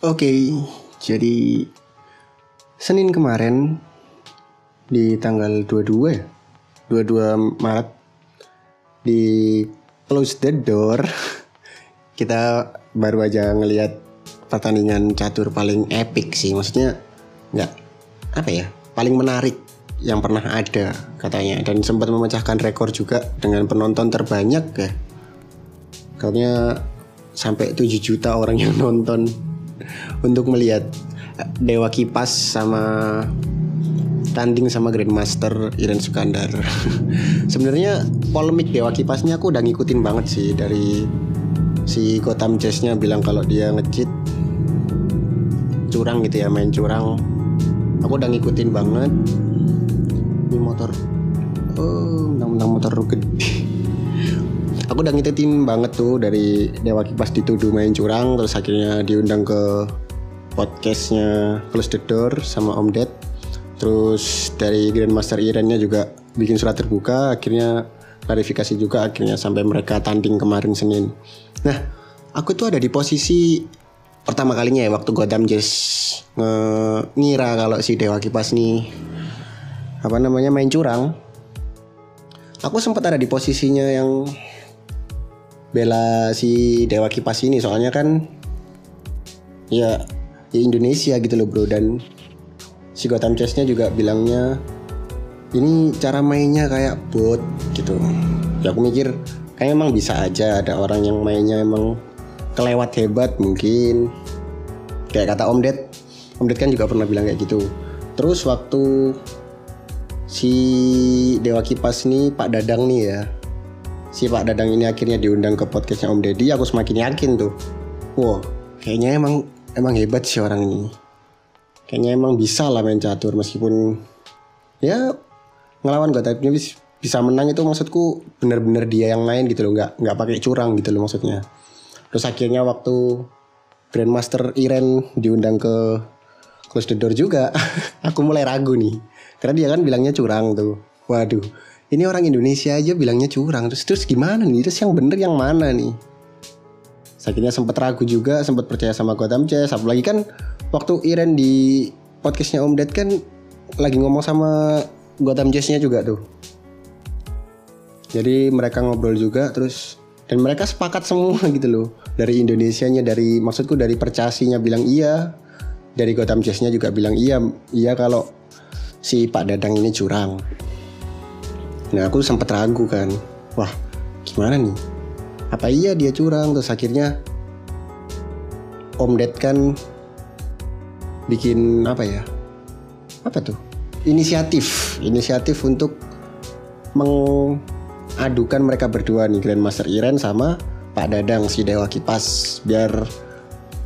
Oke, jadi Senin kemarin di tanggal 22 ya? 22 Maret di close the door kita baru aja ngelihat pertandingan catur paling epic sih. Maksudnya nggak apa ya paling menarik yang pernah ada katanya. Dan sempat memecahkan rekor juga dengan penonton terbanyak ya. Katanya sampai 7 juta orang yang nonton untuk melihat Dewa Kipas sama tanding sama Grandmaster Iren Sukandar. Sebenarnya polemik Dewa Kipasnya aku udah ngikutin banget sih dari si Gotham Chess-nya bilang kalau dia ngecit curang gitu ya main curang. Aku udah ngikutin banget. Ini motor. Oh, motor gede. Aku udah ngikutin banget tuh dari Dewa Kipas dituduh main curang terus akhirnya diundang ke podcastnya Close the Door sama Om Ded. Terus dari Grandmaster Irennya juga bikin surat terbuka akhirnya klarifikasi juga akhirnya sampai mereka tanding kemarin Senin. Nah aku tuh ada di posisi pertama kalinya ya waktu Gotham Jazz ngira kalau si Dewa Kipas nih apa namanya main curang. Aku sempat ada di posisinya yang bela si Dewa Kipas ini. Soalnya kan ya ya Indonesia gitu loh bro. Dan si Gotham Chess-nya juga bilangnya ini cara mainnya kayak bot gitu. Ya aku mikir kayak emang bisa aja ada orang yang mainnya emang kelewat hebat mungkin. Kayak kata Om Ded Om Ded kan juga pernah bilang kayak gitu. Terus waktu si Dewa Kipas nih Pak Dadang nih ya si Pak Dadang ini akhirnya diundang ke podcastnya Om Deddy aku semakin yakin tuh. Wow kayaknya emang emang hebat sih orang ini. Kayaknya emang bisa lah main catur meskipun ya ngelawan gak tapi bisa menang itu maksudku bener-bener dia yang main gitu loh nggak nggak pakai curang gitu loh maksudnya. Terus akhirnya waktu Grandmaster Iren diundang ke Close the Door juga aku mulai ragu nih. Karena dia kan bilangnya curang tuh. Waduh ini orang Indonesia aja bilangnya curang. Terus terus gimana nih? Terus yang bener yang mana nih? Akhirnya sempat ragu juga sempat percaya sama Gotham Chess. Apalagi kan waktu Iren di podcastnya Om Ded kan lagi ngomong sama Gotham Chess-nya juga tuh. Jadi mereka ngobrol juga terus dan mereka sepakat semua gitu loh. Dari Indonesianya dari maksudku dari percasinya bilang iya. Dari Gotham Chess-nya juga bilang iya. Iya kalau si Pak Dadang ini curang nah aku sempat ragu kan. Wah gimana nih? Apa iya dia curang? Terus akhirnya Om Ded kan bikin apa ya? Apa tuh? Inisiatif. Inisiatif untuk mengadukan mereka berdua nih Grandmaster Iren sama Pak Dadang si Dewa Kipas. Biar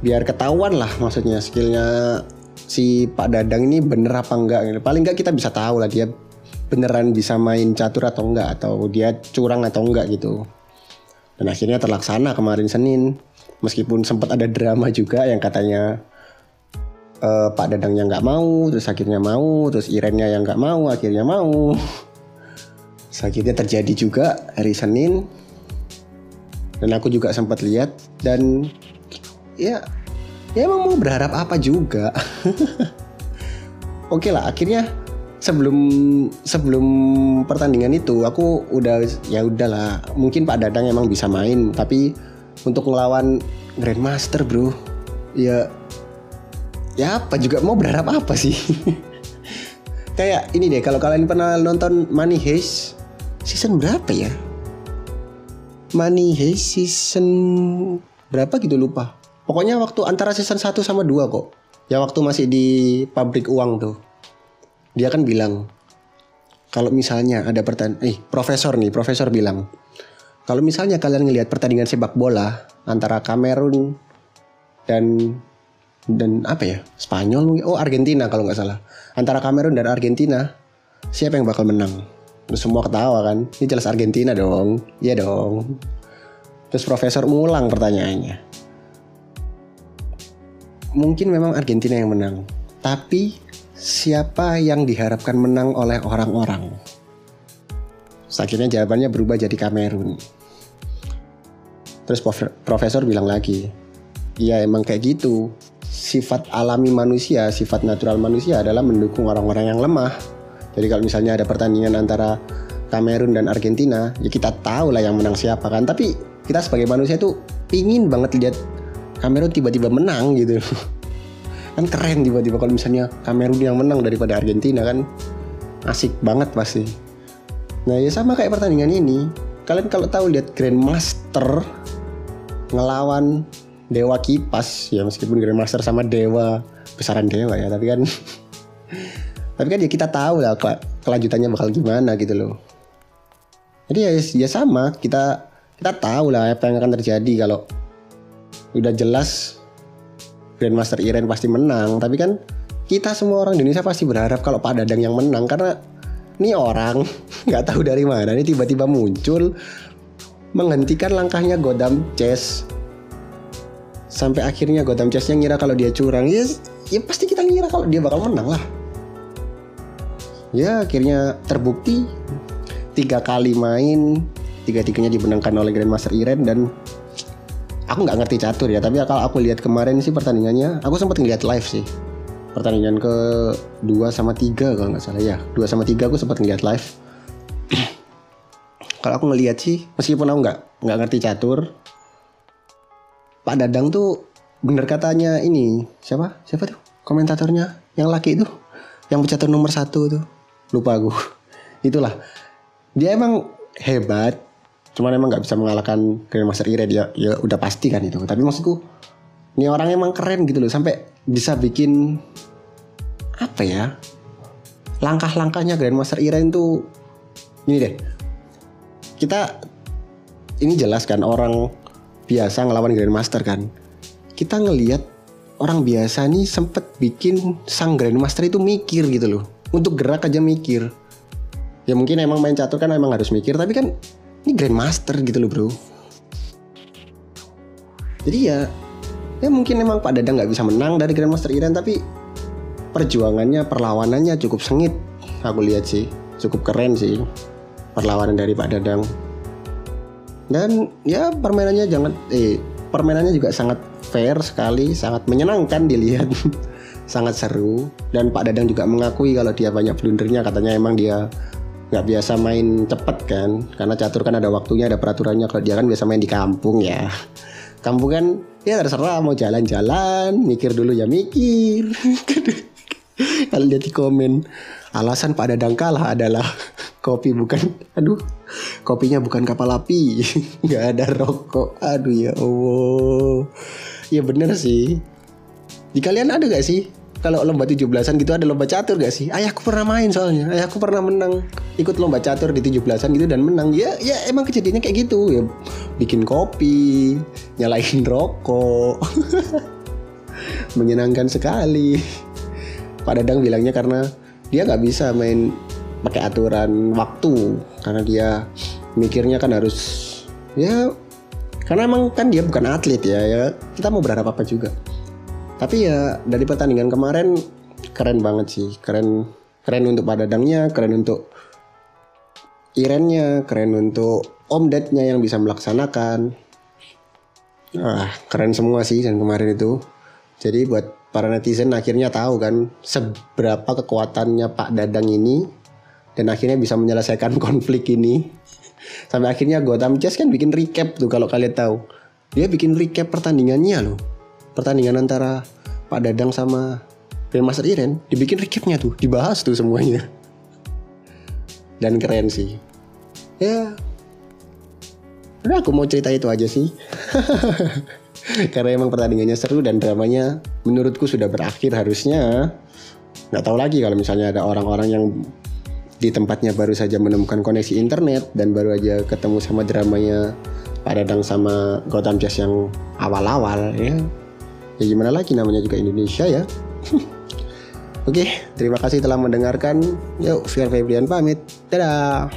biar ketahuan lah maksudnya skillnya si Pak Dadang ini bener apa enggak. Paling enggak kita bisa tahu lah dia beneran bisa main catur atau enggak atau dia curang atau enggak gitu. Dan akhirnya terlaksana kemarin Senin. Meskipun sempat ada drama juga yang katanya uh, Pak Dadangnya nggak mau terus akhirnya mau terus Irennya yang nggak mau akhirnya mau. Terus akhirnya terjadi juga hari Senin. Dan aku juga sempat lihat dan ya ya emang mau berharap apa juga. Oke lah akhirnya sebelum sebelum pertandingan itu aku udah ya udahlah. Mungkin Pak Dadang emang bisa main tapi untuk ngelawan Grandmaster bro ya ya apa juga? Mau berharap apa sih? Kayak ini deh kalau kalian pernah nonton Money Heist season berapa ya? Money Heist season berapa gitu lupa. Pokoknya waktu antara season 1 sama 2 kok. Ya waktu masih di pabrik uang tuh dia kan bilang kalau misalnya ada pertandingan eh profesor nih profesor bilang kalau misalnya kalian ngelihat pertandingan sepak bola antara Kamerun dan dan apa ya? Spanyol oh Argentina kalau nggak salah. Antara Kamerun dan Argentina siapa yang bakal menang? Terus semua ketawa kan? Ini jelas Argentina dong. Iya dong. Terus profesor mengulang pertanyaannya. Mungkin memang Argentina yang menang tapi siapa yang diharapkan menang oleh orang-orang? Akhirnya jawabannya berubah jadi Kamerun. Terus profesor bilang lagi, iya emang kayak gitu. sifat alami manusia, sifat natural manusia adalah mendukung orang-orang yang lemah. Jadi kalau misalnya ada pertandingan antara Kamerun dan Argentina, ya kita tahu lah yang menang siapa kan. Tapi kita sebagai manusia tuh pingin banget lihat Kamerun tiba-tiba menang gitu. kan keren tiba-tiba kalau misalnya Kamerun yang menang daripada Argentina kan asik banget pasti. Nah ya sama kayak pertandingan ini. Kalian kalau tahu lihat Grandmaster ngelawan Dewa Kipas ya meskipun Grandmaster sama Dewa besaran Dewa ya tapi kan tapi kan ya kita tahu lah kelanjutannya bakal gimana gitu loh. Jadi ya, ya sama kita kita tahu lah apa yang akan terjadi kalau udah jelas Grandmaster Iren pasti menang. Tapi kan kita semua orang Indonesia pasti berharap kalau Pak Dadang yang menang karena ini orang nggak tahu dari mana ini tiba-tiba muncul menghentikan langkahnya Godam Chess. Sampai akhirnya Gotham Chess yang ngira kalau dia curang ya, ya pasti kita ngira kalau dia bakal menang lah. Ya akhirnya terbukti tiga kali main tiga-tiganya dimenangkan oleh Grandmaster Iren dan aku nggak ngerti catur ya tapi kalau aku lihat kemarin sih pertandingannya aku sempat ngeliat live sih. Pertandingan ke dua sama tiga kalau nggak salah ya. Dua sama tiga aku sempat ngeliat live. Kalau aku ngeliat sih meskipun aku nggak nggak ngerti catur Pak Dadang tuh bener katanya ini siapa? Siapa tuh? Komentatornya yang laki itu yang pecatur nomor satu tuh. Lupa aku. Itulah. Dia emang hebat cuman emang nggak bisa mengalahkan Grandmaster Ire dia ya udah pasti kan itu. Tapi maksudku ini orang emang keren gitu loh sampai bisa bikin apa ya langkah-langkahnya Grandmaster Iren tuh ini deh. Kita ini jelas kan orang biasa ngelawan Grandmaster kan. Kita ngelihat orang biasa nih sempet bikin sang Grandmaster itu mikir gitu loh. Untuk gerak aja mikir. Ya mungkin emang main catur kan emang harus mikir tapi kan ini Grandmaster gitu loh bro. Jadi ya ya mungkin emang Pak Dadang nggak bisa menang dari Grandmaster Iran tapi perjuangannya perlawanannya cukup sengit. Aku lihat sih cukup keren sih perlawanan dari Pak Dadang. Dan ya permainannya jangan eh permainannya juga sangat fair sekali sangat menyenangkan dilihat. Sangat seru. Dan Pak Dadang juga mengakui kalau dia banyak blundernya katanya emang dia nggak biasa main cepet kan karena catur kan ada waktunya ada peraturannya. Kalau dia kan biasa main di kampung ya. Kampung kan ya terserah mau jalan-jalan mikir dulu ya mikir. Kalau lihat di komen alasan Pak Dadang kalah adalah kopi bukan aduh kopinya bukan kapal api. Nggak ada rokok. Aduh ya allah. Ya bener sih. Di kalian ada gak sih kalau lomba 17-an gitu ada lomba catur gak sih? Ayahku pernah main soalnya. Ayahku pernah menang ikut lomba catur di 17-an gitu dan menang. Ya ya emang kejadiannya kayak gitu ya. Bikin kopi, nyalain rokok. Menyenangkan sekali. Pak Dadang bilangnya karena dia nggak bisa main pakai aturan waktu karena dia mikirnya kan harus ya karena emang kan dia bukan atlet ya ya kita mau berharap apa juga tapi ya dari pertandingan kemarin keren banget sih. Keren keren untuk pada Dadangnya keren untuk Irennya keren untuk Om Dednya yang bisa melaksanakan. Ah keren semua sih dan kemarin itu. Jadi buat para netizen akhirnya tahu kan seberapa kekuatannya Pak Dadang ini dan akhirnya bisa menyelesaikan konflik ini. Sampai akhirnya Gotham Chess kan bikin recap tuh kalau kalian tahu. Dia bikin recap pertandingannya loh pertandingan antara Pak Dadang sama Grandmaster Iren dibikin recapnya tuh dibahas tuh semuanya. Dan keren sih. Ya. Udah aku mau cerita itu aja sih. Karena emang pertandingannya seru dan dramanya menurutku sudah berakhir harusnya. Nggak tahu lagi kalau misalnya ada orang-orang yang di tempatnya baru saja menemukan koneksi internet dan baru aja ketemu sama dramanya Pak Dadang sama Gotham Chess yang awal-awal ya. Ya gimana lagi namanya juga Indonesia ya. Oke, terima kasih telah mendengarkan. Yuk, Fiar Febrian pamit. Dadah.